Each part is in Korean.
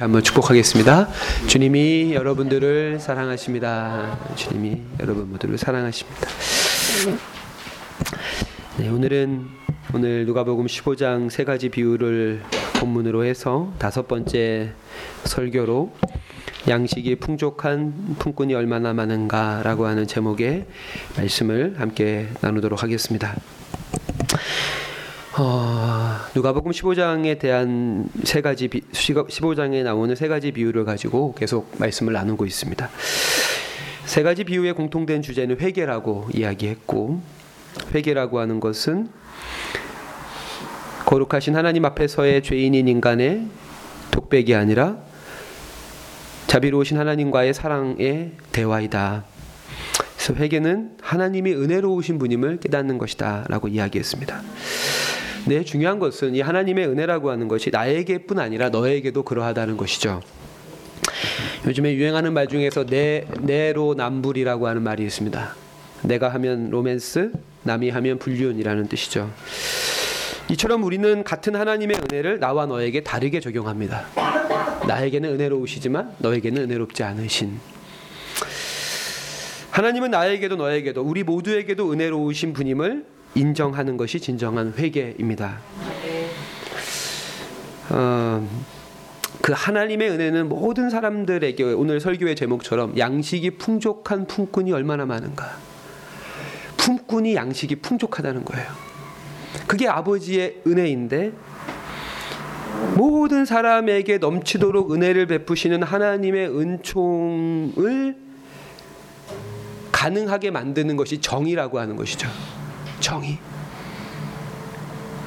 한번 축복하겠습니다. 주님이 여러분들을 사랑하십니다. 주님이 여러분 모두를 사랑하십니다. 네, 오늘은 오늘 누가복음 15장 세 가지 비유를 본문으로 해서 다섯 번째 설교로 양식이 풍족한 품꾼이 얼마나 많은가라고 하는 제목의 말씀을 함께 나누도록 하겠습니다. 어, 누가복음 15장에 대한 세 가지 비, 15장에 나오는 세 가지 비유를 가지고 계속 말씀을 나누고 있습니다. 세 가지 비유의 공통된 주제는 회개라고 이야기했고 회개라고 하는 것은 거룩하신 하나님 앞에서의 죄인인 인간의 독백이 아니라 자비로우신 하나님과의 사랑의 대화이다. 그래서 회개는 하나님이 은혜로우신 분임을 깨닫는 것이다라고 이야기했습니다. 네, 중요한 것은 이 하나님의 은혜라고 하는 것이 나에게뿐 아니라 너에게도 그러하다는 것이죠. 요즘에 유행하는 말 중에서 내 내로 남불이라고 하는 말이 있습니다. 내가 하면 로맨스, 남이 하면 불륜이라는 뜻이죠. 이처럼 우리는 같은 하나님의 은혜를 나와 너에게 다르게 적용합니다. 나에게는 은혜로우시지만 너에게는 은혜롭지 않으신 하나님은 나에게도 너에게도 우리 모두에게도 은혜로우신 분임을 인정하는 것이 진정한 회개입니다. 어, 그 하나님의 은혜는 모든 사람들에게 오늘 설교의 제목처럼 양식이 풍족한 품꾼이 얼마나 많은가. 품꾼이 양식이 풍족하다는 거예요. 그게 아버지의 은혜인데 모든 사람에게 넘치도록 은혜를 베푸시는 하나님의 은총을 가능하게 만드는 것이 정의라고 하는 것이죠. 정의.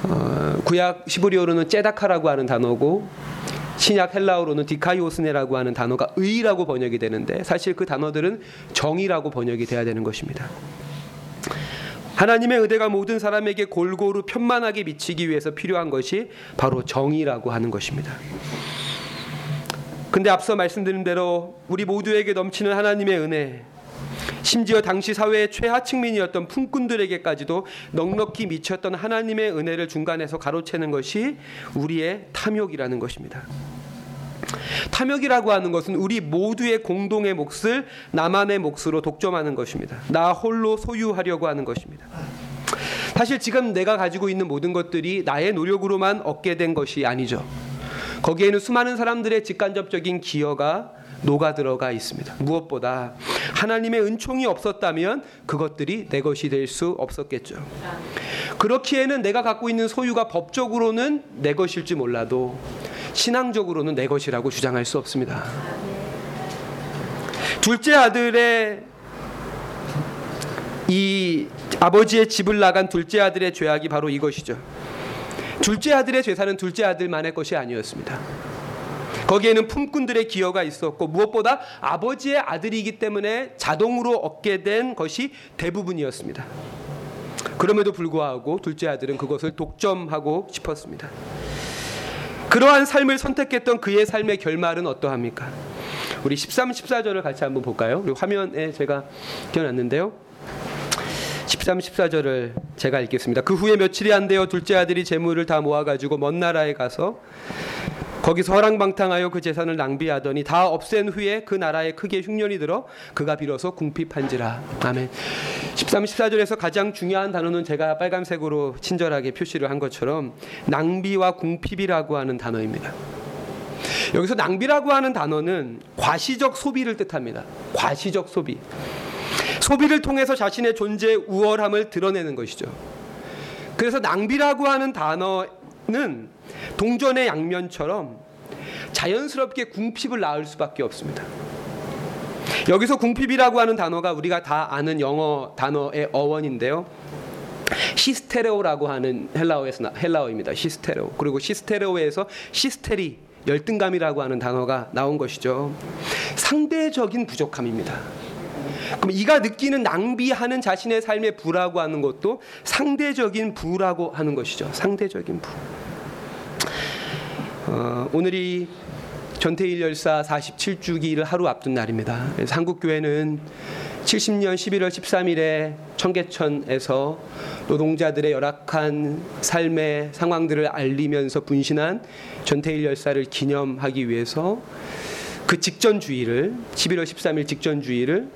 어, 구약 시브리어로는 째다카라고 하는 단어고 신약 헬라어로는 디카이오스네라고 하는 단어가 의라고 번역이 되는데 사실 그 단어들은 정의라고 번역이 돼야 되는 것입니다. 하나님의 의대가 모든 사람에게 골고루 편만하게 미치기 위해서 필요한 것이 바로 정의라고 하는 것입니다. 근데 앞서 말씀드린 대로 우리 모두에게 넘치는 하나님의 은혜, 심지어 당시 사회의 최하층민이었던 품꾼들에게까지도 넉넉히 미쳤던 하나님의 은혜를 중간에서 가로채는 것이 우리의 탐욕이라는 것입니다. 탐욕이라고 하는 것은 우리 모두의 공동의 몫을 나만의 몫으로 독점하는 것입니다. 나 홀로 소유하려고 하는 것입니다. 사실 지금 내가 가지고 있는 모든 것들이 나의 노력으로만 얻게 된 것이 아니죠. 거기에는 수많은 사람들의 직간접적인 기여가 녹아 들어가 있습니다. 무엇보다 하나님의 은총이 없었다면 그것들이 내 것이 될 수 없었겠죠. 그렇기에는 내가 갖고 있는 소유가 법적으로는 내 것일지 몰라도 신앙적으로는 내 것이라고 주장할 수 없습니다. 둘째 아들의 이 아버지의 집을 나간 둘째 아들의 죄악이 바로 이것이죠. 둘째 아들의 죄사는 둘째 아들만의 것이 아니었습니다. 거기에는 품꾼들의 기여가 있었고 무엇보다 아버지의 아들이기 때문에 자동으로 얻게 된 것이 대부분이었습니다. 그럼에도 불구하고 둘째 아들은 그것을 독점하고 싶었습니다. 그러한 삶을 선택했던 그의 삶의 결말은 어떠합니까? 우리 13, 14절을 같이 한번 볼까요? 우리 화면에 제가 띄워놨는데요. 13, 14절을 제가 읽겠습니다. 그 후에 며칠이 안 되어 둘째 아들이 재물을 다 모아가지고 먼 나라에 가서 거기서 허랑방탕하여 그 재산을 낭비하더니 다 없앤 후에 그 나라에 크게 흉년이 들어 그가 비로소 궁핍한지라. 아멘. 13, 14절에서 가장 중요한 단어는 제가 빨간색으로 친절하게 표시를 한 것처럼 낭비와 궁핍이라고 하는 단어입니다. 여기서 낭비라고 하는 단어는 과시적 소비를 뜻합니다. 과시적 소비. 소비를 통해서 자신의 존재의 우월함을 드러내는 것이죠. 그래서 낭비라고 하는 단어는 동전의 양면처럼 자연스럽게 궁핍을 낳을 수밖에 없습니다. 여기서 궁핍이라고 하는 단어가 우리가 다 아는 영어 단어의 어원인데요. 시스테레오라고 하는 헬라어에서 헬라어입니다. 시스테레오. 그리고 시스테레오에서 시스테리 열등감이라고 하는 단어가 나온 것이죠. 상대적인 부족함입니다. 그럼 이가 느끼는 낭비하는 자신의 삶의 부라고 하는 것도 상대적인 부라고 하는 것이죠. 상대적인 부. 어, 오늘이 전태일 열사 47주기를 하루 앞둔 날입니다. 그래서 한국 교회는 70년 11월 13일에 청계천에서 노동자들의 열악한 삶의 상황들을 알리면서 분신한 전태일 열사를 기념하기 위해서 그 직전 주일을 11월 13일 직전 주일을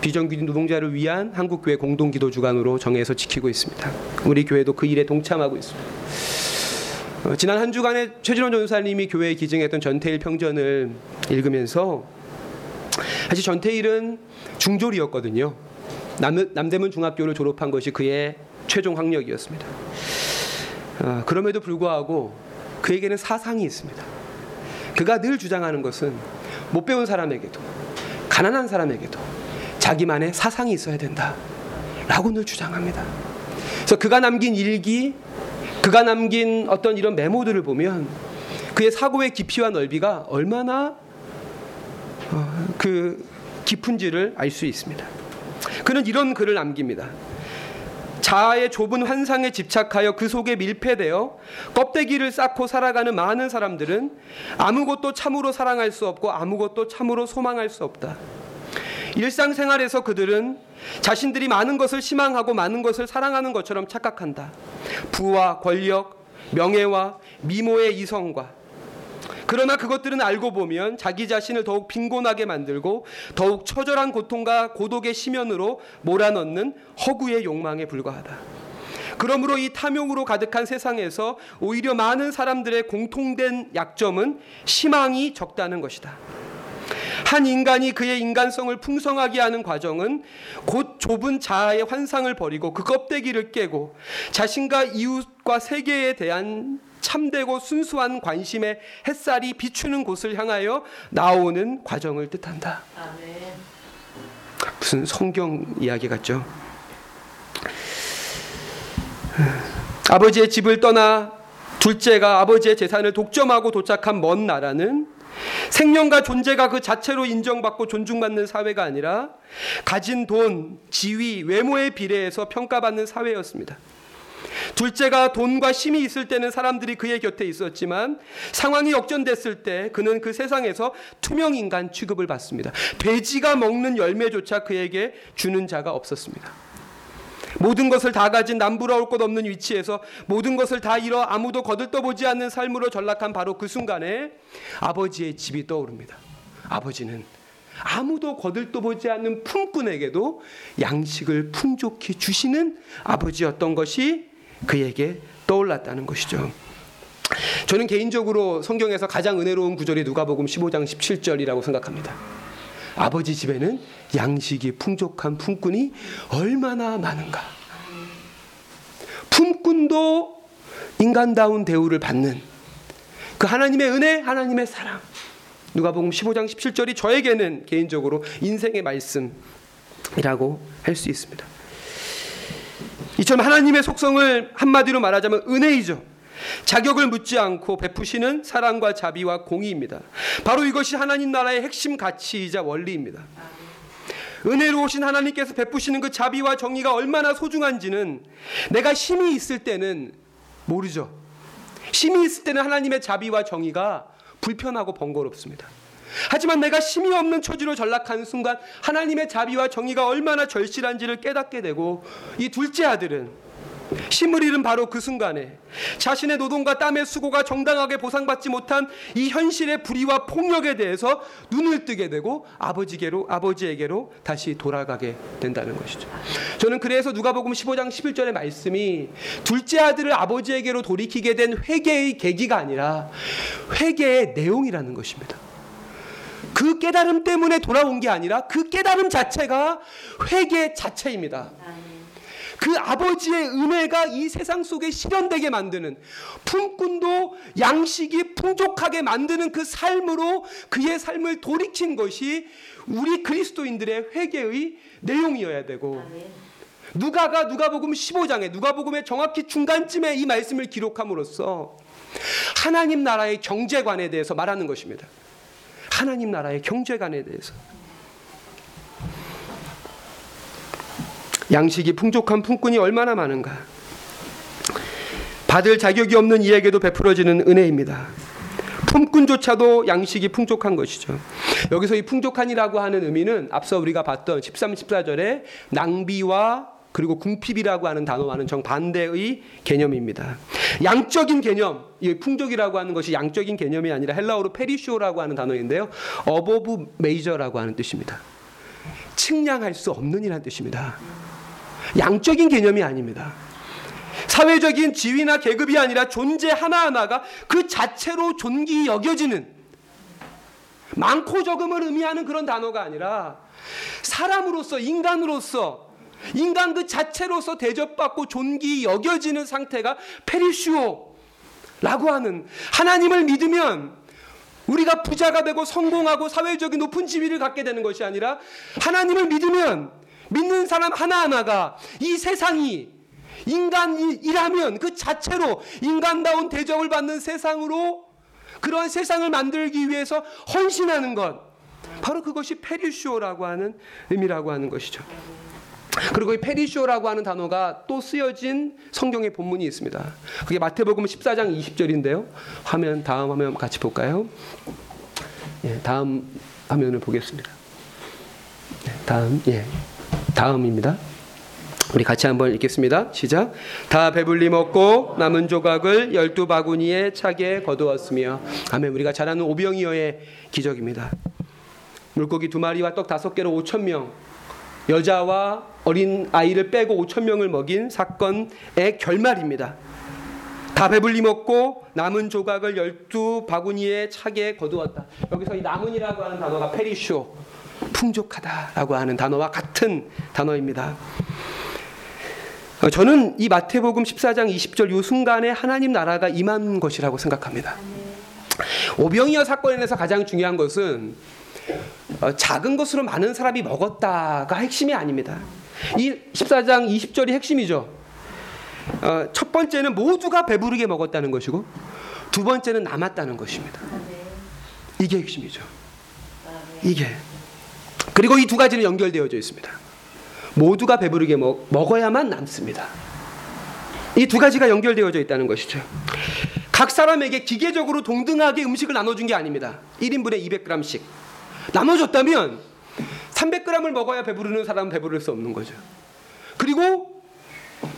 비정규직 노동자를 위한 한국교회 공동기도 주간으로 정해서 지키고 있습니다. 우리 교회도 그 일에 동참하고 있습니다. 어, 지난 한 주간에 최진원 전사님이 교회에 기증했던 전태일 평전을 읽으면서 사실 전태일은 중졸이었거든요. 남, 남대문 중학교를 졸업한 것이 그의 최종 학력이었습니다. 어, 그럼에도 불구하고 그에게는 사상이 있습니다. 그가 늘 주장하는 것은 못 배운 사람에게도 가난한 사람에게도 자기만의 사상이 있어야 된다. 라고 늘 주장합니다. 그래서 그가 남긴 일기, 그가 남긴 어떤 이런 메모들을 보면 그의 사고의 깊이와 넓이가 얼마나 어, 그 깊은지를 알 수 있습니다. 그는 이런 글을 남깁니다. 자아의 좁은 환상에 집착하여 그 속에 밀폐되어 껍데기를 쌓고 살아가는 많은 사람들은 아무것도 참으로 사랑할 수 없고 아무것도 참으로 소망할 수 없다. 일상생활에서 그들은 자신들이 많은 것을 희망하고 많은 것을 사랑하는 것처럼 착각한다. 부와 권력, 명예와 미모의 이성과 그러나 그것들은 알고 보면 자기 자신을 더욱 빈곤하게 만들고 더욱 처절한 고통과 고독의 심연으로 몰아넣는 허구의 욕망에 불과하다. 그러므로 이 탐욕으로 가득한 세상에서 오히려 많은 사람들의 공통된 약점은 희망이 적다는 것이다. 한 인간이 그의 인간성을 풍성하게 하는 과정은 곧 좁은 자아의 환상을 버리고 그 껍데기를 깨고 자신과 이웃과 세계에 대한 참되고 순수한 관심의 햇살이 비추는 곳을 향하여 나오는 과정을 뜻한다. 아멘. 무슨 성경 이야기 같죠? 아버지의 집을 떠나 둘째가 아버지의 재산을 독점하고 도착한 먼 나라는 생명과 존재가 그 자체로 인정받고 존중받는 사회가 아니라 가진 돈, 지위, 외모에 비례해서 평가받는 사회였습니다. 둘째가 돈과 힘이 있을 때는 사람들이 그의 곁에 있었지만 상황이 역전됐을 때 그는 그 세상에서 투명 인간 취급을 받습니다. 돼지가 먹는 열매조차 그에게 주는 자가 없었습니다. 모든 것을 다 가진 남부러울 것 없는 위치에서 모든 것을 다 잃어 아무도 거들떠보지 않는 삶으로 전락한 바로 그 순간에 아버지의 집이 떠오릅니다. 아버지는 아무도 거들떠보지 않는 품꾼에게도 양식을 풍족히 주시는 아버지였던 것이 그에게 떠올랐다는 것이죠. 저는 개인적으로 성경에서 가장 은혜로운 구절이 누가복음 15장 17절이라고 생각합니다. 아버지 집에는 양식이 풍족한 품꾼이 얼마나 많은가. 품꾼도 인간다운 대우를 받는 그 하나님의 은혜, 하나님의 사랑. 누가복음 15장 17절이 저에게는 개인적으로 인생의 말씀이라고 할 수 있습니다. 이처럼 하나님의 속성을 한마디로 말하자면 은혜이죠. 자격을 묻지 않고 베푸시는 사랑과 자비와 공의입니다. 바로 이것이 하나님 나라의 핵심 가치이자 원리입니다. 은혜로우신 하나님께서 베푸시는 그 자비와 정의가 얼마나 소중한지는 내가 힘이 있을 때는 모르죠. 힘이 있을 때는 하나님의 자비와 정의가 불편하고 번거롭습니다. 하지만 내가 힘이 없는 처지로 전락하는 순간 하나님의 자비와 정의가 얼마나 절실한지를 깨닫게 되고 이 둘째 아들은 힘을 잃은 바로 그 순간에 자신의 노동과 땀의 수고가 정당하게 보상받지 못한 이 현실의 불의와 폭력에 대해서 눈을 뜨게 되고 아버지께로 아버지에게로 다시 돌아가게 된다는 것이죠. 저는 그래서 누가복음 15장 11절의 말씀이 둘째 아들을 아버지에게로 돌이키게 된 회개의 계기가 아니라 회개의 내용이라는 것입니다. 그 깨달음 때문에 돌아온 게 아니라 그 깨달음 자체가 회개 자체입니다. 그 아버지의 은혜가 이 세상 속에 실현되게 만드는 품꾼도 양식이 풍족하게 만드는 그 삶으로 그의 삶을 돌이킨 것이 우리 그리스도인들의 회개의 내용이어야 되고 누가가 누가복음 15장에 누가복음의 정확히 중간쯤에 이 말씀을 기록함으로써 하나님 나라의 경제관에 대해서 말하는 것입니다. 하나님 나라의 경제관에 대해서 양식이 풍족한 품꾼이 얼마나 많은가 받을 자격이 없는 이에게도 베풀어지는 은혜입니다. 품꾼조차도 양식이 풍족한 것이죠. 여기서 이 풍족한이라고 하는 의미는 앞서 우리가 봤던 13, 14절에 낭비와 그리고 궁핍이라고 하는 단어와는 정반대의 개념입니다. 양적인 개념, 이 풍족이라고 하는 것이 양적인 개념이 아니라 헬라어로 페리쇼라고 하는 단어인데요. above measure라고 하는 뜻입니다. 측량할 수 없는 이라는 뜻입니다. 양적인 개념이 아닙니다. 사회적인 지위나 계급이 아니라 존재 하나하나가 그 자체로 존귀 여겨지는 많고 적음을 의미하는 그런 단어가 아니라 사람으로서 인간으로서 인간 그 자체로서 대접받고 존귀 여겨지는 상태가 περισσεύω라고 하는 하나님을 믿으면 우리가 부자가 되고 성공하고 사회적인 높은 지위를 갖게 되는 것이 아니라 하나님을 믿으면 믿는 사람 하나하나가 이 세상이 인간이라면 그 자체로 인간다운 대접을 받는 세상으로 그런 세상을 만들기 위해서 헌신하는 것. 바로 그것이 페리쇼라고 하는 의미라고 하는 것이죠. 그리고 이 페리쇼라고 하는 단어가 또 쓰여진 성경의 본문이 있습니다. 그게 마태복음 14장 20절인데요. 화면 다음 화면 같이 볼까요? 예, 다음 화면을 보겠습니다. 네, 다음 예. 다음입니다. 우리 같이 한번 읽겠습니다. 시작. 다 배불리 먹고 남은 조각을 열두 바구니에 차게 거두었으며 아멘. 우리가 잘 아는 오병이어의 기적입니다. 물고기 두 마리와 떡 다섯 개로 오천 명 여자와 어린 아이를 빼고 오천 명을 먹인 사건의 결말입니다. 다 배불리 먹고 남은 조각을 열두 바구니에 차게 거두었다. 여기서 이 남은이라고 하는 단어가 페리쇼 풍족하다라고 하는 단어와 같은 단어입니다. 어, 저는 이 마태복음 14장 20절 이 순간에 하나님 나라가 임한 것이라고 생각합니다. 오병이어 사건에서 가장 중요한 것은 어, 작은 것으로 많은 사람이 먹었다가 핵심이 아닙니다. 이 14장 20절이 핵심이죠. 어, 첫 번째는 모두가 배부르게 먹었다는 것이고 두 번째는 남았다는 것입니다. 이게 핵심이죠. 이게 그리고 이 두 가지는 연결되어져 있습니다. 모두가 배부르게 먹, 먹어야만 남습니다. 이 두 가지가 연결되어져 있다는 것이죠. 각 사람에게 기계적으로 동등하게 음식을 나눠준 게 아닙니다. 1인분에 200g씩. 나눠줬다면 300g을 먹어야 배부르는 사람은 배부를 수 없는 거죠. 그리고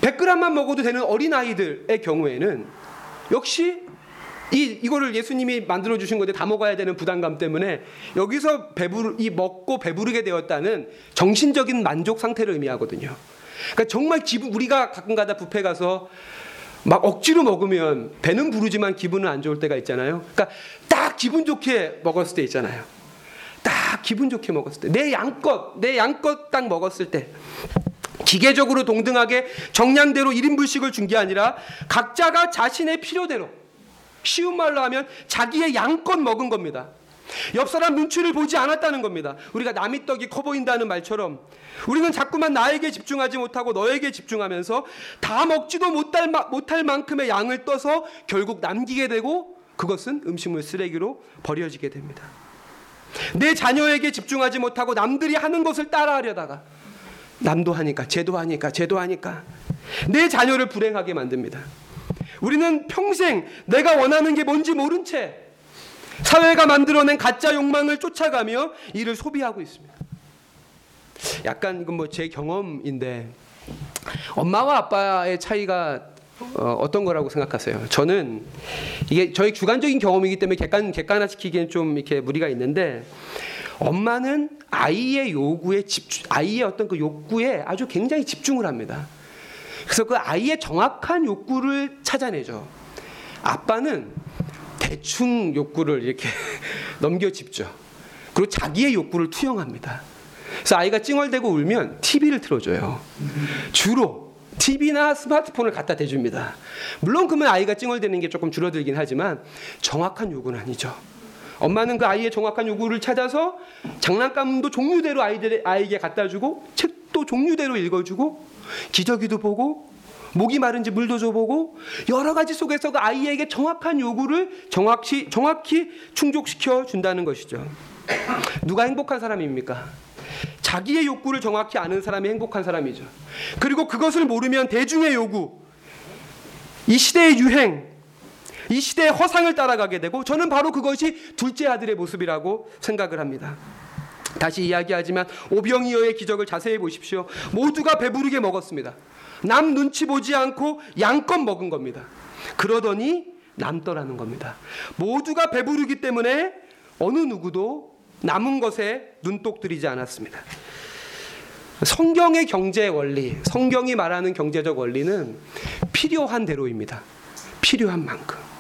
100g만 먹어도 되는 어린아이들의 경우에는 역시 이 이거를 예수님이 만들어 주신 건데 다 먹어야 되는 부담감 때문에 여기서 배부르 이 먹고 배부르게 되었다는 정신적인 만족 상태를 의미하거든요. 그러니까 정말 기분 우리가 가끔가다 뷔페 가서 막 억지로 먹으면 배는 부르지만 기분은 안 좋을 때가 있잖아요. 그러니까 딱 기분 좋게 먹었을 때 있잖아요. 딱 기분 좋게 먹었을 때, 내 양껏, 내 양껏 딱 먹었을 때, 기계적으로 동등하게 정량대로 1인분씩을 준 게 아니라 각자가 자신의 필요대로 쉬운 말로 하면 자기의 양껏 먹은 겁니다. 옆 사람 눈치를 보지 않았다는 겁니다. 우리가 남의 떡이 커 보인다는 말처럼 우리는 자꾸만 나에게 집중하지 못하고 너에게 집중하면서 다 먹지도 못할, 못할 만큼의 양을 떠서 결국 남기게 되고 그것은 음식물 쓰레기로 버려지게 됩니다. 내 자녀에게 집중하지 못하고 남들이 하는 것을 따라하려다가 남도 하니까 쟤도 하니까 쟤도 하니까 내 자녀를 불행하게 만듭니다. 우리는 평생 내가 원하는 게 뭔지 모른 채 사회가 만들어낸 가짜 욕망을 쫓아가며 이를 소비하고 있습니다. 약간 이건 뭐 제 경험인데 엄마와 아빠의 차이가 어, 떤 거라고 생각하세요? 저는 이게 저희 주관적인 경험이기 때문에 객관 객관화시키기엔 좀 이렇게 무리가 있는데 엄마는 아이의 요구에 집중, 아이의 어떤 그 욕구에 아주 굉장히 집중을 합니다. 그래서 그 아이의 정확한 욕구를 찾아내죠. 아빠는 대충 욕구를 이렇게 넘겨짚죠. 그리고 자기의 욕구를 투영합니다. 그래서 아이가 찡얼대고 울면 TV를 틀어줘요. 주로 TV나 스마트폰을 갖다 대줍니다. 물론 그러면 아이가 찡얼대는 게 조금 줄어들긴 하지만 정확한 요구는 아니죠. 엄마는 그 아이의 정확한 요구를 찾아서 장난감도 종류대로 아이들 아이에게 갖다 주고 책도 종류대로 읽어주고 기저귀도 보고 목이 마른지 물도 줘보고 여러 가지 속에서 그 아이에게 정확한 요구를 정확히 정확히 충족시켜 준다는 것이죠. 누가 행복한 사람입니까? 자기의 욕구를 정확히 아는 사람이 행복한 사람이죠. 그리고 그것을 모르면 대중의 요구, 이 시대의 유행, 이 시대의 허상을 따라가게 되고 저는 바로 그것이 둘째 아들의 모습이라고 생각을 합니다. 다시 이야기하지만 오병이어의 기적을 자세히 보십시오. 모두가 배부르게 먹었습니다. 남 눈치 보지 않고 양껏 먹은 겁니다. 그러더니 남더라는 겁니다. 모두가 배부르기 때문에 어느 누구도 남은 것에 눈독 들이지 않았습니다. 성경의 경제 원리, 성경이 말하는 경제적 원리는 필요한 대로입니다. 필요한 만큼.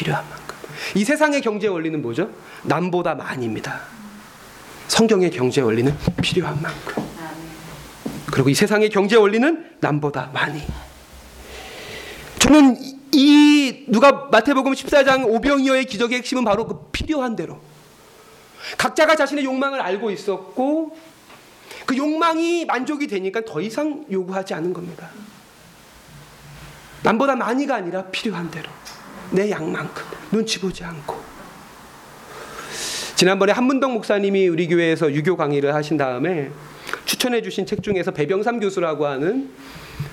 필요한 만큼. 이 세상의 경제 원리는 뭐죠? 남보다 많이입니다. 성경의 경제 원리는 필요한 만큼. 그리고 이 세상의 경제 원리는 남보다 많이. 저는 이 누가 마태복음 14장 오병이어의 기적의 핵심은 바로 그 필요한 대로. 각자가 자신의 욕망을 알고 있었고 그 욕망이 만족이 되니까 더 이상 요구하지 않은 겁니다. 남보다 많이가 아니라 필요한 대로 내 양만큼 눈치 보지 않고 지난번에 한문덕 목사님이 우리 교회에서 유교 강의를 하신 다음에 추천해 주신 책 중에서 배병삼 교수라고 하는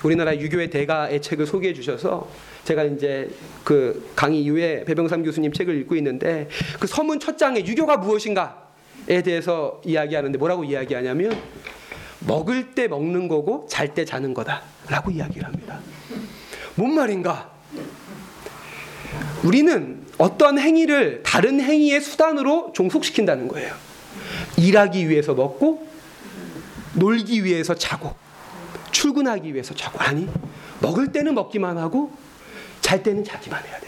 우리나라 유교의 대가의 책을 소개해 주셔서 제가 이제 그 강의 이후에 배병삼 교수님 책을 읽고 있는데 그 서문 첫 장에 유교가 무엇인가에 대해서 이야기하는데 뭐라고 이야기하냐면 먹을 때 먹는 거고 잘 때 자는 거다라고 이야기를 합니다. 뭔 말인가? 우리는 어떤 행위를 다른 행위의 수단으로 종속시킨다는 거예요. 일하기 위해서 먹고 놀기 위해서 자고 출근하기 위해서 자고 아니 먹을 때는 먹기만 하고 잘 때는 자기만 해야 된다.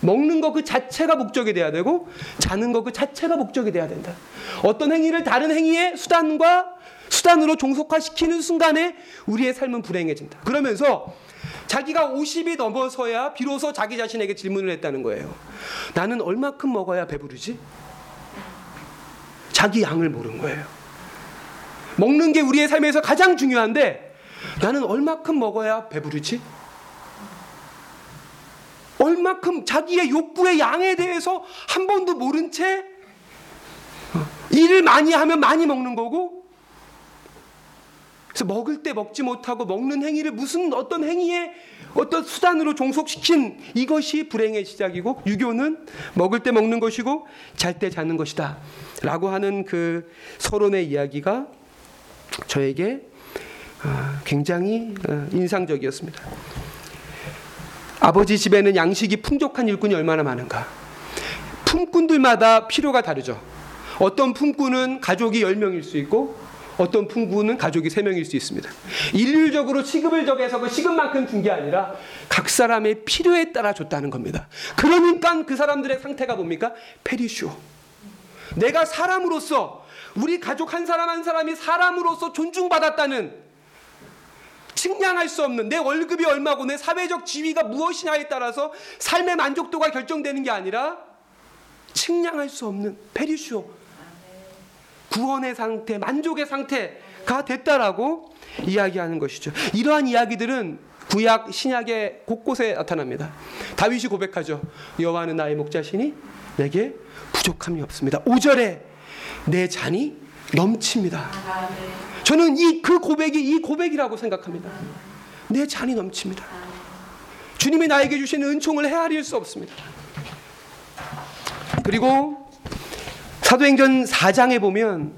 먹는 거그 자체가 목적이 돼야 되고 자는 거그 자체가 목적이 돼야 된다. 어떤 행위를 다른 행위의 수단과 수단으로 종속화시키는 순간에 우리의 삶은 불행해진다. 그러면서 자기가 50이 넘어서야 비로소 자기 자신에게 질문을 했다는 거예요. 나는 얼마큼 먹어야 배부르지? 자기 양을 모르는 거예요. 먹는 게 우리의 삶에서 가장 중요한데 나는 얼마큼 먹어야 배부르지? 얼마큼 자기의 욕구의 양에 대해서 한 번도 모른 채 일을 많이 하면 많이 먹는 거고 그래서 먹을 때 먹지 못하고 먹는 행위를 무슨 어떤 행위에 어떤 수단으로 종속시킨 이것이 불행의 시작이고 유교는 먹을 때 먹는 것이고 잘 때 자는 것이다 라고 하는 그 서론의 이야기가 저에게 굉장히 인상적이었습니다. 아버지 집에는 양식이 풍족한 일꾼이 얼마나 많은가. 품꾼들마다 필요가 다르죠. 어떤 품꾼은 가족이 10명일 수 있고 어떤 품꾼은 가족이 3명일 수 있습니다. 일률적으로 시급을 정해서 그 시급만큼 준 게 아니라 각 사람의 필요에 따라 줬다는 겁니다. 그러니까 그 사람들의 상태가 뭡니까? 페리쇼. 내가 사람으로서 우리 가족 한 사람 한 사람이 사람으로서 존중받았다는 측량할 수 없는 내 월급이 얼마고 내 사회적 지위가 무엇이냐에 따라서 삶의 만족도가 결정되는 게 아니라 측량할 수 없는 페리쇼 구원의 상태, 만족의 상태가 됐다라고 이야기하는 것이죠. 이러한 이야기들은 구약 신약의 곳곳에 나타납니다. 다윗이 고백하죠. 여호와는 나의 목자시니 내게 부족함이 없습니다. 5절에 내 잔이 넘칩니다. 저는 이 그 고백이 이 고백이라고 생각합니다. 내 잔이 넘칩니다. 주님이 나에게 주시는 은총을 헤아릴 수 없습니다. 그리고 사도행전 4장에 보면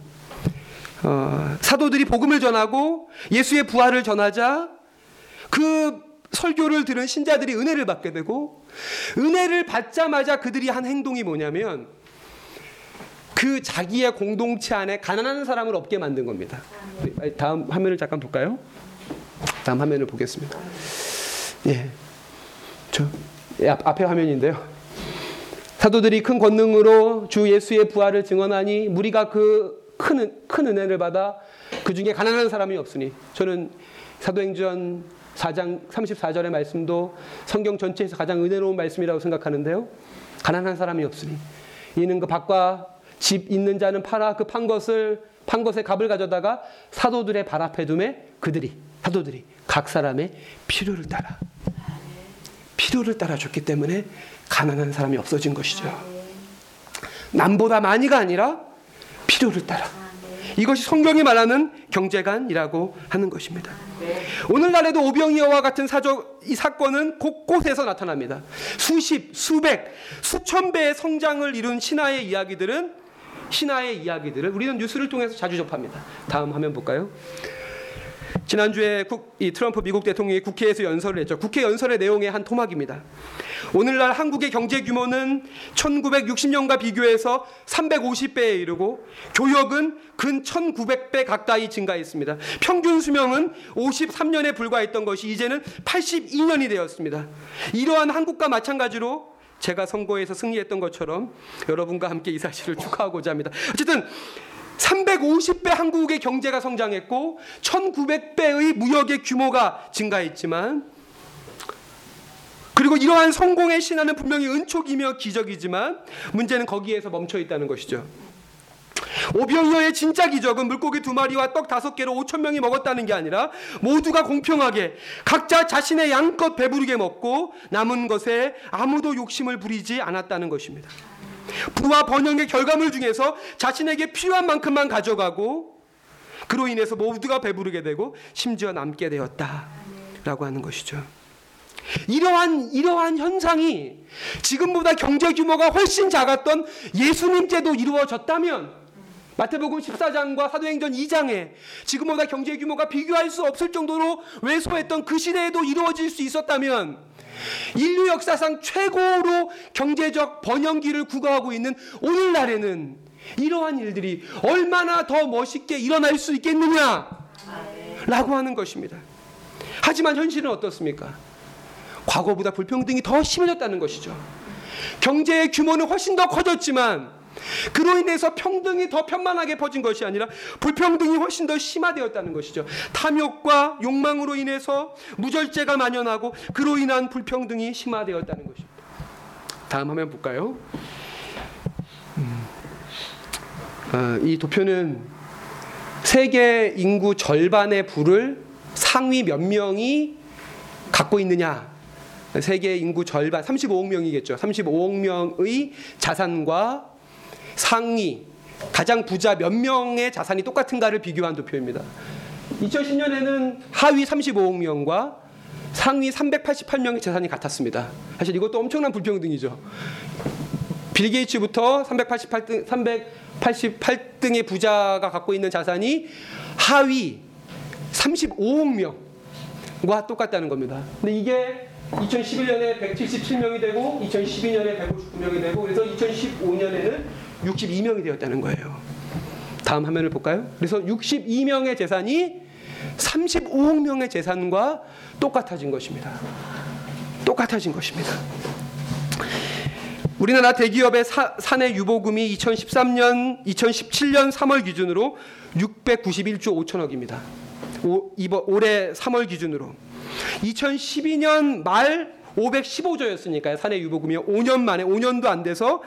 어, 사도들이 복음을 전하고 예수의 부활을 전하자 그 설교를 들은 신자들이 은혜를 받게 되고 은혜를 받자마자 그들이 한 행동이 뭐냐면 그 자기의 공동체 안에 가난한 사람을 없게 만든 겁니다. 다음 화면을 잠깐 볼까요? 다음 화면을 보겠습니다. 예, 저 예, 앞에 화면인데요. 사도들이 큰 권능으로 주 예수의 부활을 증언하니 무리가 그 큰 큰 은혜를 받아 그 중에 가난한 사람이 없으니 저는 사도행전 4장 34절의 말씀도 성경 전체에서 가장 은혜로운 말씀이라고 생각하는데요. 가난한 사람이 없으니 이는 그 밭과 집 있는 자는 팔아 그 판 것을 판 것의 값을 가져다가 사도들의 발 앞에 두매 그들이 사도들이 각 사람의 필요를 따라 필요를 따라 줬기 때문에 가난한 사람이 없어진 것이죠. 남보다 많이가 아니라 필요를 따라 이것이 성경이 말하는 경제관이라고 하는 것입니다. 오늘날에도 오병이어와 같은 사적 이 사건은 곳곳에서 나타납니다. 수십, 수백, 수천 배의 성장을 이룬 신화의 이야기들은 신화의 이야기들을 우리는 뉴스를 통해서 자주 접합니다. 다음 화면 볼까요? 지난주에 국, 이 트럼프 미국 대통령이 국회에서 연설을 했죠. 국회 연설의 내용의 한 토막입니다. 오늘날 한국의 경제 규모는 1960년과 비교해서 350배에 이르고 교역은 근 1900배 가까이 증가했습니다. 평균 수명은 53년에 불과했던 것이 이제는 82년이 되었습니다. 이러한 한국과 마찬가지로 제가 선거에서 승리했던 것처럼 여러분과 함께 이 사실을 축하하고자 합니다. 어쨌든 350배 한국의 경제가 성장했고 1900배의 무역의 규모가 증가했지만 그리고 이러한 성공의 신화는 분명히 은촉이며 기적이지만 문제는 거기에서 멈춰 있다는 것이죠. 오병이어의 진짜 기적은 물고기 두 마리와 떡 다섯 개로 5천 명이 먹었다는 게 아니라 모두가 공평하게 각자 자신의 양껏 배부르게 먹고 남은 것에 아무도 욕심을 부리지 않았다는 것입니다. 부와 번영의 결과물 중에서 자신에게 필요한 만큼만 가져가고 그로 인해서 모두가 배부르게 되고 심지어 남게 되었다라고 하는 것이죠. 이러한 이러한 현상이 지금보다 경제 규모가 훨씬 작았던 예수님 때도 이루어졌다면 마태복음 14장과 사도행전 2장에 지금보다 경제 규모가 비교할 수 없을 정도로 왜소했던 그 시대에도 이루어질 수 있었다면 인류 역사상 최고로 경제적 번영기를 구가하고 있는 오늘날에는 이러한 일들이 얼마나 더 멋있게 일어날 수 있겠느냐 라고 하는 것입니다. 하지만 현실은 어떻습니까? 과거보다 불평등이 더 심해졌다는 것이죠. 경제의 규모는 훨씬 더 커졌지만 그로 인해서 평등이 더 편만하게 퍼진 것이 아니라 불평등이 훨씬 더 심화되었다는 것이죠. 탐욕과 욕망으로 인해서 무절제가 만연하고 그로 인한 불평등이 심화되었다는 것입니다. 다음 화면 볼까요? 음. 아, 이 도표는 세계 인구 절반의 부를 상위 몇 명이 갖고 있느냐 세계 인구 절반 35억 명이겠죠. 35억 명의 자산과 상위 가장 부자 몇 명의 자산이 똑같은가를 비교한 도표입니다. 2010년에는 하위 35억 명과 상위 388명의 재산이 같았습니다. 사실 이것도 엄청난 불평등이죠. 빌 게이츠부터 388등 388등의 부자가 갖고 있는 자산이 하위 35억 명과 똑같다는 겁니다. 근데 이게 2011년에 177명이 되고 2012년에 159명이 되고 그래서 2015년에는 62명이 되었다는 거예요. 다음 화면을 볼까요? 그래서 62명의 재산이 35억 명의 재산과 똑같아진 것입니다. 똑같아진 것입니다. 우리나라 대기업의 사, 사내 유보금이 2013년, 2017년 3월 기준으로 691조 5천억입니다. 오, 이번 올해 3월 기준으로 2012년 말 515조였으니까요. 사내 유보금이 5년 만에 5년도 안 돼서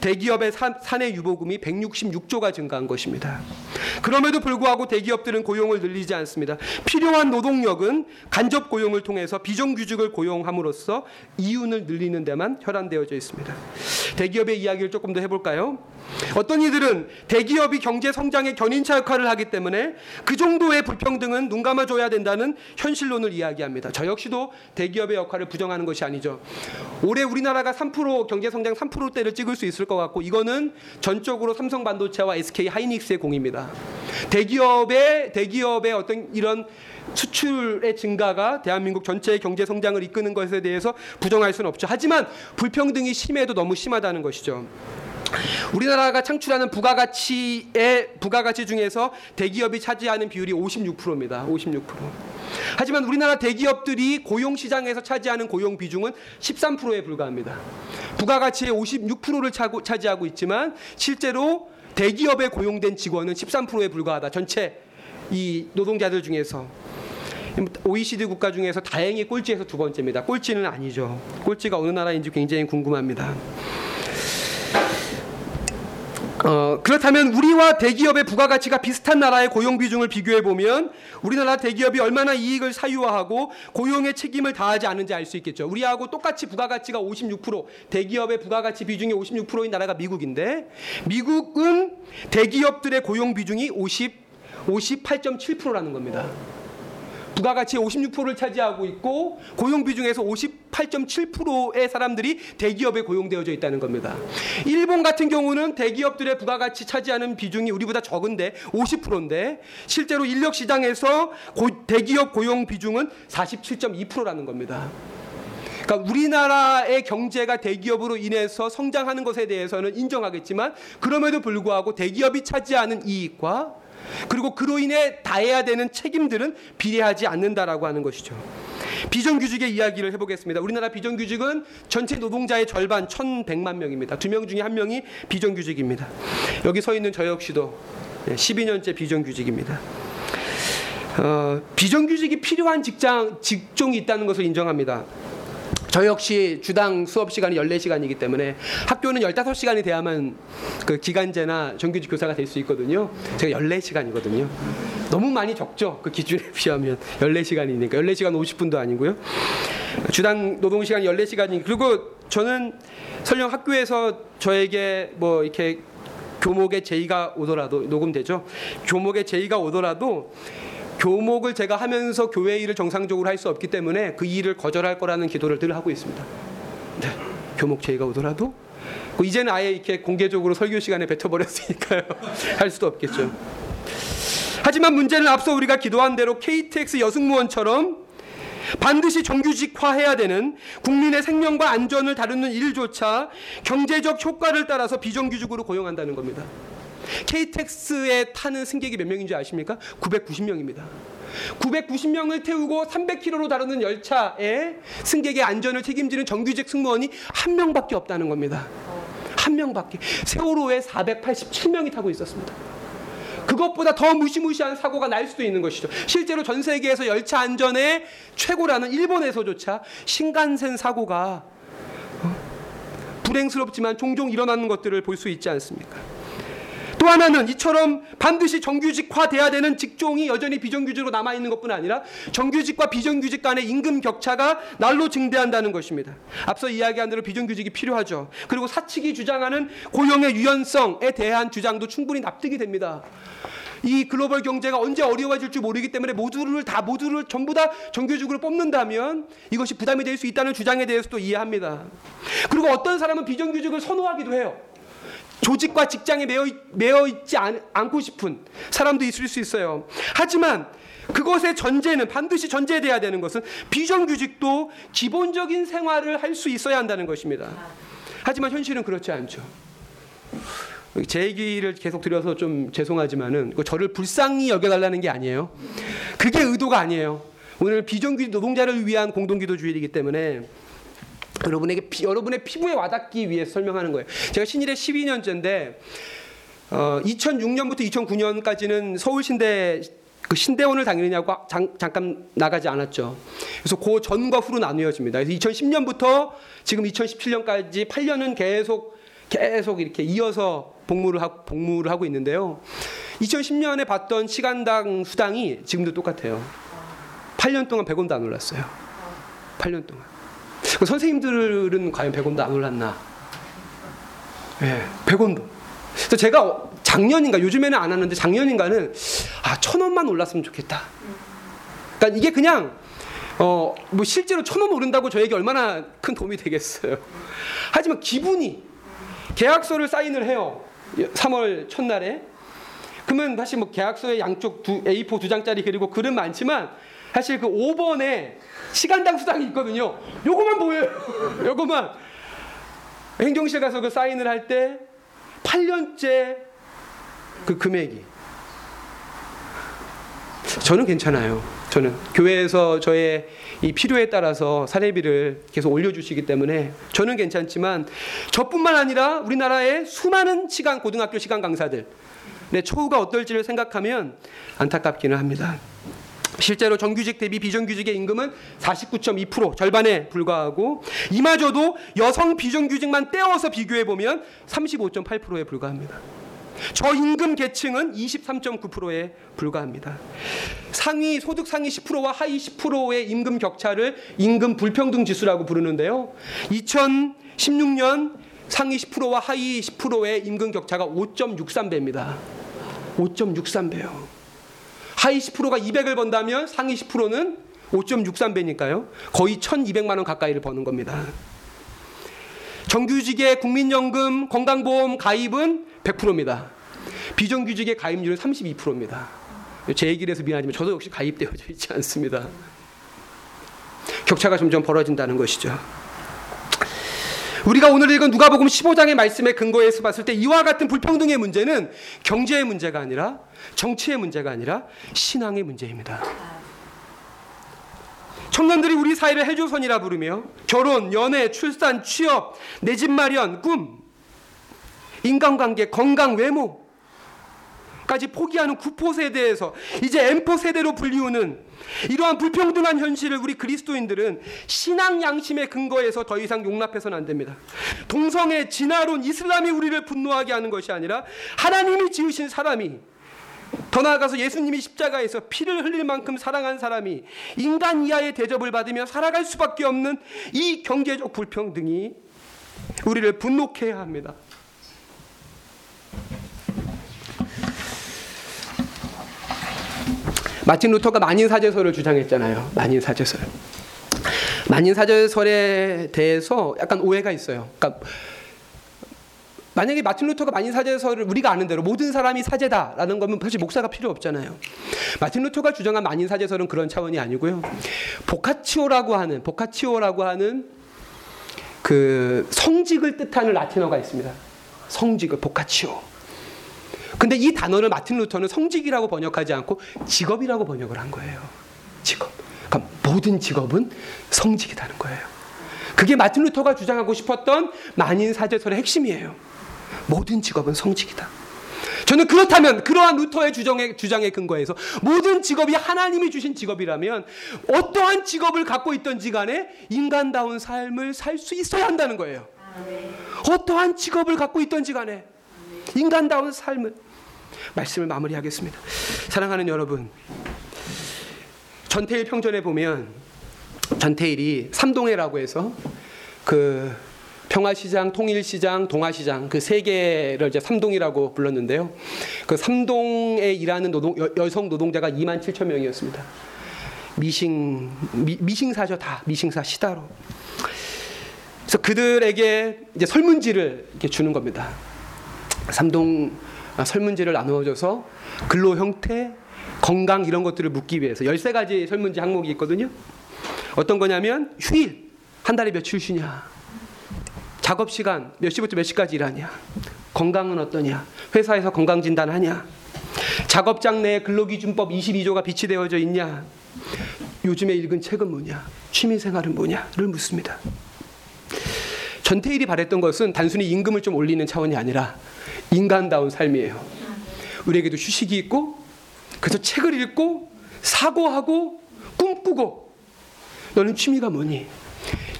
대기업의 사, 사내 유보금이 166조가 증가한 것입니다. 그럼에도 불구하고 대기업들은 고용을 늘리지 않습니다. 필요한 노동력은 간접 고용을 통해서 비정규직을 고용함으로써 이윤을 늘리는 데만 혈안되어져 있습니다. 대기업의 이야기를 조금 더 해볼까요? 어떤 이들은 대기업이 경제 성장의 견인차 역할을 하기 때문에 그 정도의 불평등은 눈 감아줘야 된다는 현실론을 이야기합니다. 저 역시도 대기업의 역할을 부정하는 것이 아니죠. 올해 우리나라가 3% 경제 성장 3%대를 찍을 수 있을 것 같고 이거는 전적으로 삼성 반도체와 SK 하이닉스의 공입니다. 대기업의 대기업의 어떤 이런 수출의 증가가 대한민국 전체의 경제 성장을 이끄는 것에 대해서 부정할 수는 없죠. 하지만 불평등이 심해도 너무 심하다는 것이죠. 우리나라 가 창출하는 부가가치의 부가가치 중에서 대기업이 차지하는 비율이 56%입니다. 56%. 하지만 우리나라 대기업들이 고용 시장에서 차지하는 고용 비중은 13%에 불과합니다. 부가가치의 56%를 차지하고 있지만 실제로 대기업에 고용된 직원은 13%에 불과하다. 전체 이 노동자들 중에서 OECD 국가 중에서 다행히 꼴찌에서 두 번째입니다. 꼴찌는 아니죠. 꼴찌가 어느 나라인지 굉장히 궁금합니다. 어, 그렇다면 우리와 대기업의 부가가치가 비슷한 나라의 고용 비중을 비교해 보면 우리나라 대기업이 얼마나 이익을 사유화하고 고용의 책임을 다하지 않은지 알 수 있겠죠. 우리하고 똑같이 부가가치가 56% 대기업의 부가가치 비중이 56%인 나라가 미국인데 미국은 대기업들의 고용 비중이 50 58.7%라는 겁니다. 부가가치의 56%를 차지하고 있고 고용 비중에서 58.7%의 사람들이 대기업에 고용되어져 있다는 겁니다. 일본 같은 경우는 대기업들의 부가가치 차지하는 비중이 우리보다 적은데 50%인데 실제로 인력 시장에서 고, 대기업 고용 비중은 47.2%라는 겁니다. 그러니까 우리나라의 경제가 대기업으로 인해서 성장하는 것에 대해서는 인정하겠지만 그럼에도 불구하고 대기업이 차지하는 이익과 그리고 그로 인해 다해야 되는 책임들은 비례하지 않는다라고 하는 것이죠. 비정규직의 이야기를 해보겠습니다. 우리나라 비정규직은 전체 노동자의 절반 1,100만 명입니다. 두 명 중에 한 명이 비정규직입니다. 여기 서 있는 저 역시도 12년째 비정규직입니다. 어, 비정규직이 필요한 직장 직종이 있다는 것을 인정합니다. 저 역시 주당 수업 시간이 14시간이기 때문에 학교는 15시간이 돼야만 그 기간제나 정규직 교사가 될 수 있거든요. 제가 14시간이거든요. 너무 많이 적죠. 그 기준에 비하면 14시간이니까 14시간 50분도 아니고요. 주당 노동 시간이 14시간이 그리고 저는 설령 학교에서 저에게 뭐 이렇게 교목의 제의가 오더라도 녹음되죠. 교목의 제의가 오더라도 교목을 제가 하면서 교회 일을 정상적으로 할 수 없기 때문에 그 일을 거절할 거라는 기도를 늘 하고 있습니다. 네, 교목 제의가 오더라도 그 이제는 아예 이렇게 공개적으로 설교 시간에 뱉어버렸으니까요. 할 수도 없겠죠. 하지만 문제는 앞서 우리가 기도한 대로 KTX 여승무원처럼 반드시 정규직화해야 되는 국민의 생명과 안전을 다루는 일조차 경제적 효과를 따라서 비정규직으로 고용한다는 겁니다. KTX에 타는 승객이 몇 명인지 아십니까? 990명입니다. 990명을 태우고 300km로 다루는 열차에 승객의 안전을 책임지는 정규직 승무원이 한 명밖에 없다는 겁니다. 한 명밖에. 세월호에 487명이 타고 있었습니다. 그것보다 더 무시무시한 사고가 날 수도 있는 것이죠. 실제로 전 세계에서 열차 안전의 최고라는 일본에서조차 신간센 사고가 어? 불행스럽지만 종종 일어나는 것들을 볼 수 있지 않습니까? 또 하나는 이처럼 반드시 정규직화돼야 되는 직종이 여전히 비정규직으로 남아 있는 것뿐 아니라 정규직과 비정규직 간의 임금 격차가 날로 증대한다는 것입니다. 앞서 이야기한 대로 비정규직이 필요하죠. 그리고 사측이 주장하는 고용의 유연성에 대한 주장도 충분히 납득이 됩니다. 이 글로벌 경제가 언제 어려워질 줄 모르기 때문에 모두를 다 모두를 전부 다 정규직으로 뽑는다면 이것이 부담이 될 수 있다는 주장에 대해서도 이해합니다. 그리고 어떤 사람은 비정규직을 선호하기도 해요. 조직과 직장에 매여, 매여 있지 않, 않고 싶은 사람도 있을 수 있어요. 하지만 그것의 전제는 반드시 전제돼야 되는 것은 비정규직도 기본적인 생활을 할 수 있어야 한다는 것입니다. 하지만 현실은 그렇지 않죠. 제 얘기를 계속 드려서 좀 죄송하지만은 저를 불쌍히 여겨달라는 게 아니에요. 그게 의도가 아니에요. 오늘 비정규직 노동자를 위한 공동기도 주일이기 때문에 여러분에게 피, 여러분의 피부에 와닿기 위해 설명하는 거예요. 제가 신일의 12년째인데 어, 2006년부터 2009년까지는 서울신대 그 신대원을 다니느냐고 잠, 잠깐 나가지 않았죠. 그래서 그 전과 후로 나뉘어집니다. 그래서 2010년부터 지금 2017년까지 8년은 계속 계속 이렇게 이어서 복무를 하고, 복무를 하고 있는데요. 2010년에 받던 시간당 수당이 지금도 똑같아요. 8년 동안 100원도 안 올랐어요. 8년 동안. 그 선생님들은 과연 100원도 안 올랐나? 예, 네, 100원도. 그래서 제가 작년인가 요즘에는 안 하는데 작년인가는 아, 천 원만 올랐으면 좋겠다. 그러니까 이게 그냥 어, 뭐 실제로 천 원 오른다고 저에게 얼마나 큰 도움이 되겠어요. 하지만 기분이 계약서를 사인을 해요. 3월 첫날에. 그러면 사실 뭐 계약서에 양쪽 두, A4 두 장짜리 그리고 글은 많지만 사실 그 5번에 시간당 수당이 있거든요. 요거만 보여요. 요거만. 행정실 가서 그 사인을 할 때 8년째 그 금액이. 저는 괜찮아요. 저는 교회에서 저의 이 필요에 따라서 사례비를 계속 올려주시기 때문에 저는 괜찮지만 저뿐만 아니라 우리나라의 수많은 시간 고등학교 시간 강사들 내 처우가 어떨지를 생각하면 안타깝기는 합니다. 실제로 정규직 대비 비정규직의 임금은 49.2% 절반에 불과하고 이마저도 여성 비정규직만 떼어서 비교해 보면 35.8%에 불과합니다. 저임금 계층은 23.9%에 불과합니다. 상위 소득 상위 10%와 하위 10%의 임금 격차를 임금 불평등 지수라고 부르는데요. 2016년 상위 10%와 하위 10%의 임금 격차가 5.63배입니다. 5.63배요. 하위 10%가 200을 번다면 상위 10%는 5.63배니까요. 거의 1,200만 원 가까이를 버는 겁니다. 정규직의 국민연금 건강보험 가입은 100%입니다. 비정규직의 가입률은 32%입니다. 제 얘기를 해서 미안하지만 저도 역시 가입되어져 있지 않습니다. 격차가 점점 벌어진다는 것이죠. 우리가 오늘 읽은 누가복음 15장의 말씀에 근거해서 봤을 때 이와 같은 불평등의 문제는 경제의 문제가 아니라 정치의 문제가 아니라 신앙의 문제입니다. 청년들이 우리 사회를 해조선이라 부르며 결혼, 연애, 출산, 취업, 내 집 마련, 꿈, 인간관계, 건강, 외모 까지 포기하는 구포 세대에서 이제 엠포 세대로 불리우는 이러한 불평등한 현실을 우리 그리스도인들은 신앙 양심의 근거에서 더 이상 용납해서는 안 됩니다. 동성애, 진화론, 이슬람이 우리를 분노하게 하는 것이 아니라 하나님이 지으신 사람이 더 나아가서 예수님이 십자가에서 피를 흘릴 만큼 사랑한 사람이 인간 이하의 대접을 받으며 살아갈 수밖에 없는 이 경제적 불평등이 우리를 분노케 해야 합니다. 마틴 루터가 만인 사제설을 주장했잖아요. 만인 사제설. 만인 사제설에 대해서 약간 오해가 있어요. 그러니까 만약에 마틴 루터가 만인 사제설을 우리가 아는 대로 모든 사람이 사제다라는 거면 사실 목사가 필요 없잖아요. 마틴 루터가 주장한 만인 사제설은 그런 차원이 아니고요. 보카치오라고 하는 보카치오라고 하는 그 성직을 뜻하는 라틴어가 있습니다. 성직을 보카치오. 근데 이 단어를 마틴 루터는 성직이라고 번역하지 않고 직업이라고 번역을 한 거예요. 직업. 그러니까 모든 직업은 성직이라는 거예요. 그게 마틴 루터가 주장하고 싶었던 만인 사제설의 핵심이에요. 모든 직업은 성직이다. 저는 그렇다면 그러한 루터의 주장에, 주장에 근거해서 모든 직업이 하나님이 주신 직업이라면 어떠한 직업을 갖고 있던지 간에 인간다운 삶을 살 수 있어야 한다는 거예요. 어떠한 직업을 갖고 있던지 간에 인간다운 삶을 말씀을 마무리하겠습니다. 사랑하는 여러분, 전태일 평전에 보면 전태일이 삼동해라고 해서 그 평화시장, 통일시장, 동아시장 그 세 개를 이제 삼동이라고 불렀는데요. 그 삼동에 일하는 노동, 여, 성 노동자가 2만 7천 명이었습니다. 미싱 미, 미싱사죠 다 미싱사 시다로. 그래서 그들에게 이제 설문지를 이렇게 주는 겁니다. 삼동 아, 설문지를 나누어줘서 근로 형태, 건강 이런 것들을 묻기 위해서 13가지 설문지 항목이 있거든요. 어떤 거냐면 휴일 한 달에 며칠 쉬냐? 작업 시간 몇 시부터 몇 시까지 일하냐? 건강은 어떠냐? 회사에서 건강 진단하냐? 작업장 내에 근로기준법 22조가 비치되어져 있냐? 요즘에 읽은 책은 뭐냐? 취미 생활은 뭐냐?를 묻습니다. 전태일이 바랬던 것은 단순히 임금을 좀 올리는 차원이 아니라 인간다운 삶이에요. 우리에게도 휴식이 있고 그래서 책을 읽고 사고하고 꿈꾸고 너는 취미가 뭐니?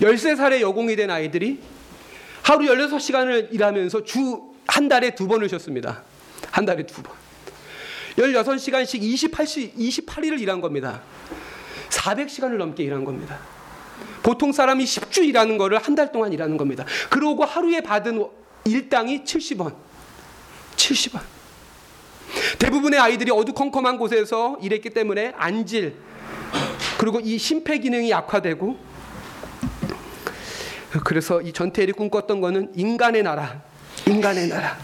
13살의 여공이 된 아이들이 하루 16시간을 일하면서 주 한 달에 두 번을 쉬었습니다. 한 달에 두 번. 16시간씩 28시, 28일을 일한 겁니다. 400시간을 넘게 일한 겁니다. 보통 사람이 10주 일하는 거를 한 달 동안 일하는 겁니다. 그러고 하루에 받은 일당이 70원. 70원. 대부분의 아이들이 어두컴컴한 곳에서 일했기 때문에 안질, 그리고 이 심폐 기능이 약화되고, 그래서 이 전태일이 꿈꿨던 거는 인간의 나라, 인간의 나라.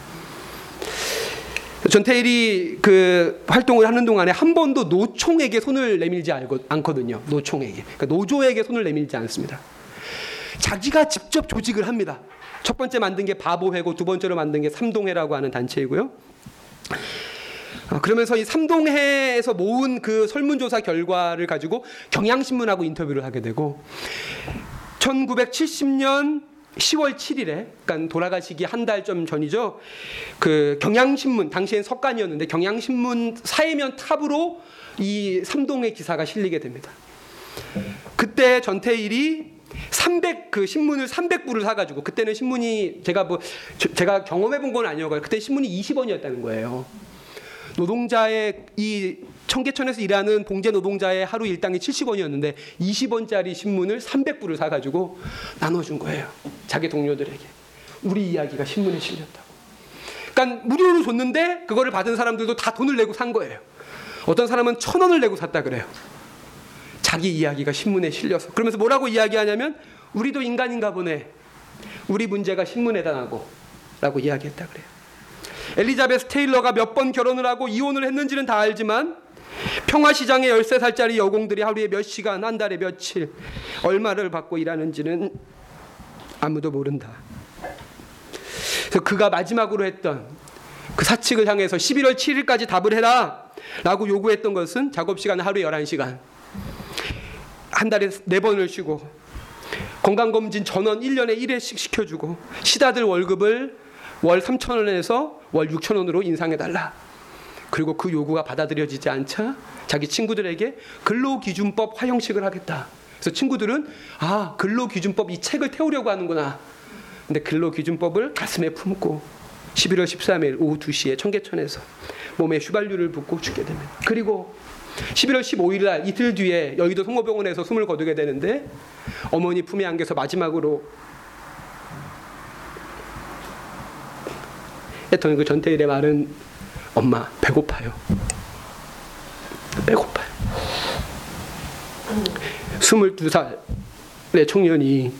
전태일이 그 활동을 하는 동안에 한 번도 노총에게 손을 내밀지 않거든요. 노총에게. 그러니까 노조에게 손을 내밀지 않습니다. 자기가 직접 조직을 합니다. 첫 번째 만든 게 바보회고 두 번째로 만든 게 삼동회라고 하는 단체이고요. 어, 그러면서 이 삼동회에서 모은 그 설문조사 결과를 가지고 경향신문하고 인터뷰를 하게 되고 1970년 10월 7일에, 그러니까 돌아가시기 한 달 좀 전이죠. 그 경향신문 당시엔 석간이었는데 경향신문 사회면 탑으로 이 삼동의 기사가 실리게 됩니다. 그때 전태일이 300 그 신문을 300부를 사가지고 그때는 신문이 제가 뭐 저- 제가 경험해 본 건 아니어가지고 그때 신문이 20원이었다는 거예요. 노동자의 이 청계천에서 일하는 봉제 노동자의 하루 일당이 70원이었는데 20원짜리 신문을 300부를 사가지고 나눠준 거예요. 자기 동료들에게 우리 이야기가 신문에 실렸다고. 그러니까 무료로 줬는데 그거를 받은 사람들도 다 돈을 내고 산 거예요. 어떤 사람은 천 원을 내고 샀다 그래요. 자기 이야기가 신문에 실려서 그러면서 뭐라고 이야기하냐면 우리도 인간인가 보네. 우리 문제가 신문에다 나고 라고 이야기했다 그래요. 엘리자베스 테일러가 몇 번 결혼을 하고 이혼을 했는지는 다 알지만 평화시장의 13살짜리 여공들이 하루에 몇 시간, 한 달에 며칠, 얼마를 받고 일하는지는 아무도 모른다. 그래서 그가 마지막으로 했던 그 사측을 향해서 11월 7일까지 답을 해라 라고 요구했던 것은 작업시간 하루에 11시간 한 달에 네 번을 쉬고 건강검진 전원 1년에 1회씩 시켜주고 시다들 월급을 월 3천 원에서 월 6천 원으로 인상해달라. 그리고 그 요구가 받아들여지지 않자 자기 친구들에게 근로기준법 화형식을 하겠다. 그래서 친구들은 아 근로기준법 이 책을 태우려고 하는구나. 근데 근로기준법을 가슴에 품고 11월 13일 오후 2시에 청계천에서 몸에 휘발유를 붓고 죽게 됩니다. 그리고 11월 15일 날 이틀 뒤에 여의도 성모병원에서 숨을 거두게 되는데 어머니 품에 안겨서 마지막으로 했던 그 전태일의 말은 엄마 배고파요. 배고파요. 22살의 청년이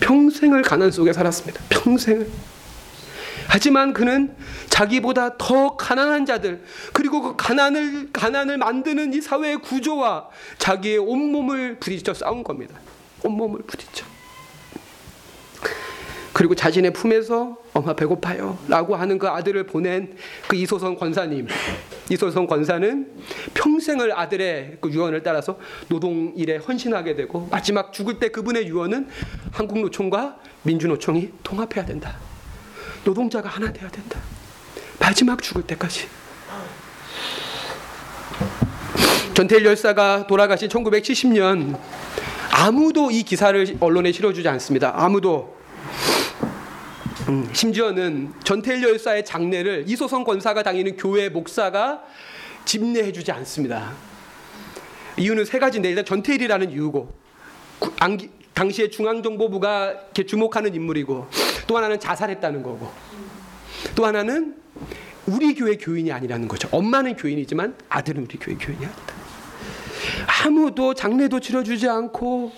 평생을 가난 속에 살았습니다. 평생을. 하지만 그는 자기보다 더 가난한 자들 그리고 그 가난을 가난을 만드는 이 사회의 구조와 자기의 온몸을 부딪혀 싸운 겁니다. 온몸을 부딪혀. 그리고 자신의 품에서 엄마 배고파요 라고 하는 그 아들을 보낸 그 이소선 권사님. 이소선 권사는 평생을 아들의 그 유언을 따라서 노동 일에 헌신하게 되고 마지막 죽을 때 그분의 유언은 한국노총과 민주노총이 통합해야 된다. 노동자가 하나 돼야 된다. 마지막 죽을 때까지. 전태일 열사가 돌아가신 1970년 아무도 이 기사를 언론에 실어주지 않습니다. 아무도. 음, 심지어는 전태일 열사의 장례를 이소선 권사가 다니는 교회 목사가 집례해주지 않습니다. 이유는 세 가지인데 일단 전태일이라는 이유고 당시에 중앙정보부가 주목하는 인물이고 또 하나는 자살했다는 거고 또 하나는 우리 교회 교인이 아니라는 거죠. 엄마는 교인이지만 아들은 우리 교회 교인이 아니다. 아무도 장례도 치러주지 않고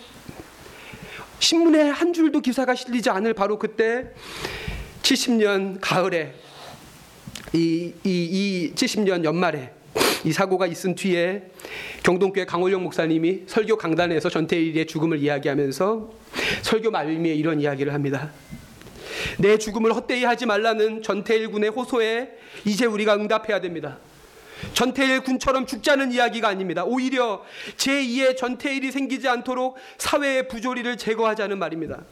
신문에 한 줄도 기사가 실리지 않을 바로 그때 70년 가을에 이, 이, 이 70년 연말에 이 사고가 있은 뒤에 경동교회 강원령 목사님이 설교 강단에서 전태일의 죽음을 이야기하면서 설교 말미에 이런 이야기를 합니다. 내 죽음을 헛되이 하지 말라는 전태일 군의 호소에 이제 우리가 응답해야 됩니다. 전태일 군처럼 죽자는 이야기가 아닙니다. 오히려 제2의 전태일이 생기지 않도록 사회의 부조리를 제거하자는 말입니다.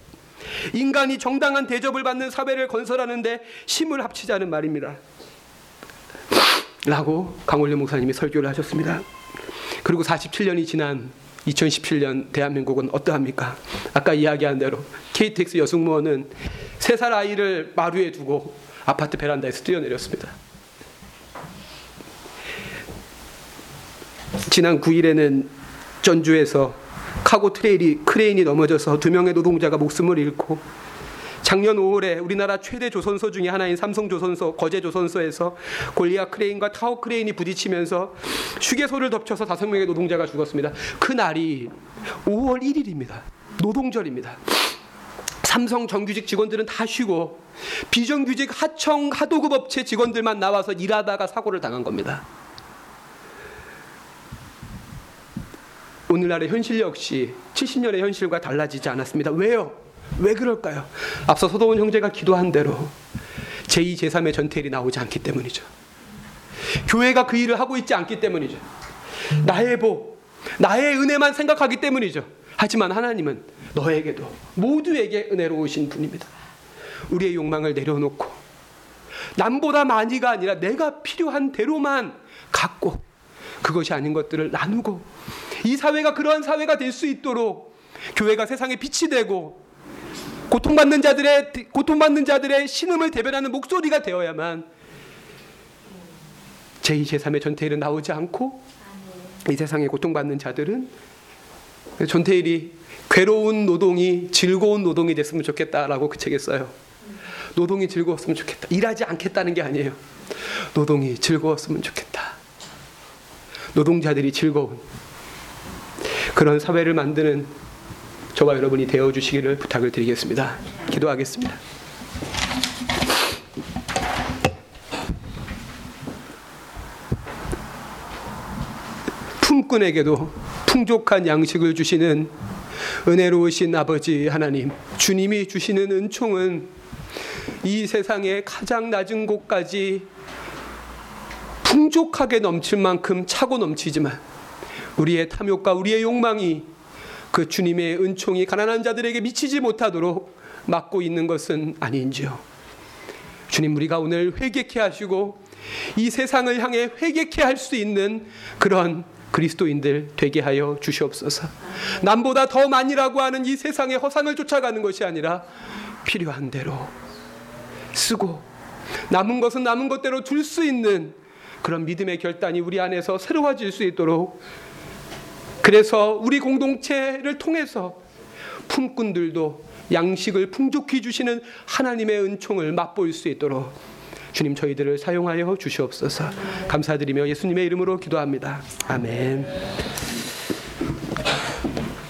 인간이 정당한 대접을 받는 사회를 건설하는데 힘을 합치자는 말입니다. 라고 강원래 목사님이 설교를 하셨습니다. 그리고 47년이 지난 2017년 대한민국은 어떠합니까? 아까 이야기한 대로 KTX 여승무원은 세 살 아이를 마루에 두고 아파트 베란다에서 뛰어내렸습니다. 지난 9일에는 전주에서 cargo 트레일러 크레인이 넘어져서 두 명의 노동자가 목숨을 잃고 작년 5월에 우리나라 최대 조선소 중에 하나인 삼성조선소 거제조선소에서 골리앗 크레인과 타워 크레인이 부딪히면서 휴게소를 덮쳐서 다섯 명의 노동자가 죽었습니다. 그 날이 5월 1일입니다. 노동절입니다. 삼성 정규직 직원들은 다 쉬고 비정규직 하청 하도급 업체 직원들만 나와서 일하다가 사고를 당한 겁니다. 오늘날의 현실 역시 70년의 현실과 달라지지 않았습니다. 왜요? 왜 그럴까요? 앞서 서도원 형제가 기도한 대로 제2, 제3의 전태일이 나오지 않기 때문이죠. 교회가 그 일을 하고 있지 않기 때문이죠. 나의 복, 나의 은혜만 생각하기 때문이죠. 하지만 하나님은 너에게도 모두에게 은혜로우신 분입니다. 우리의 욕망을 내려놓고 남보다 많이가 아니라 내가 필요한 대로만 갖고 그것이 아닌 것들을 나누고 이 사회가 그러한 사회가 될 수 있도록 교회가 세상에 빛이 되고 고통받는 자들의 고통받는 자들의 신음을 대변하는 목소리가 되어야만 제2, 제3의 전태일은 나오지 않고 이 세상에 고통받는 자들은 전태일이 괴로운 노동이 즐거운 노동이 됐으면 좋겠다라고 그 책에 써요. 노동이 즐거웠으면 좋겠다. 일하지 않겠다는 게 아니에요. 노동이 즐거웠으면 좋겠다. 노동자들이 즐거운 그런 사회를 만드는 저와 여러분이 되어 주시기를 부탁을 드리겠습니다. 기도하겠습니다. 품꾼에게도 풍족한 양식을 주시는 은혜로우신 아버지 하나님, 주님이 주시는 은총은 이 세상의 가장 낮은 곳까지 풍족하게 넘칠 만큼 차고 넘치지만 우리의 탐욕과 우리의 욕망이 그 주님의 은총이 가난한 자들에게 미치지 못하도록 막고 있는 것은 아닌지요. 주님 우리가 오늘 회개케 하시고 이 세상을 향해 회개케 할 수 있는 그런 그리스도인들 되게 하여 주시옵소서. 남보다 더 많이라고 하는 이 세상의 허상을 쫓아가는 것이 아니라 필요한 대로 쓰고 남은 것은 남은 것대로 둘 수 있는 그런 믿음의 결단이 우리 안에서 새로워질 수 있도록 그래서 우리 공동체를 통해서 품꾼들도 양식을 풍족히 주시는 하나님의 은총을 맛볼 수 있도록 주님 저희들을 사용하여 주시옵소서. 감사드리며 예수님의 이름으로 기도합니다. 아멘.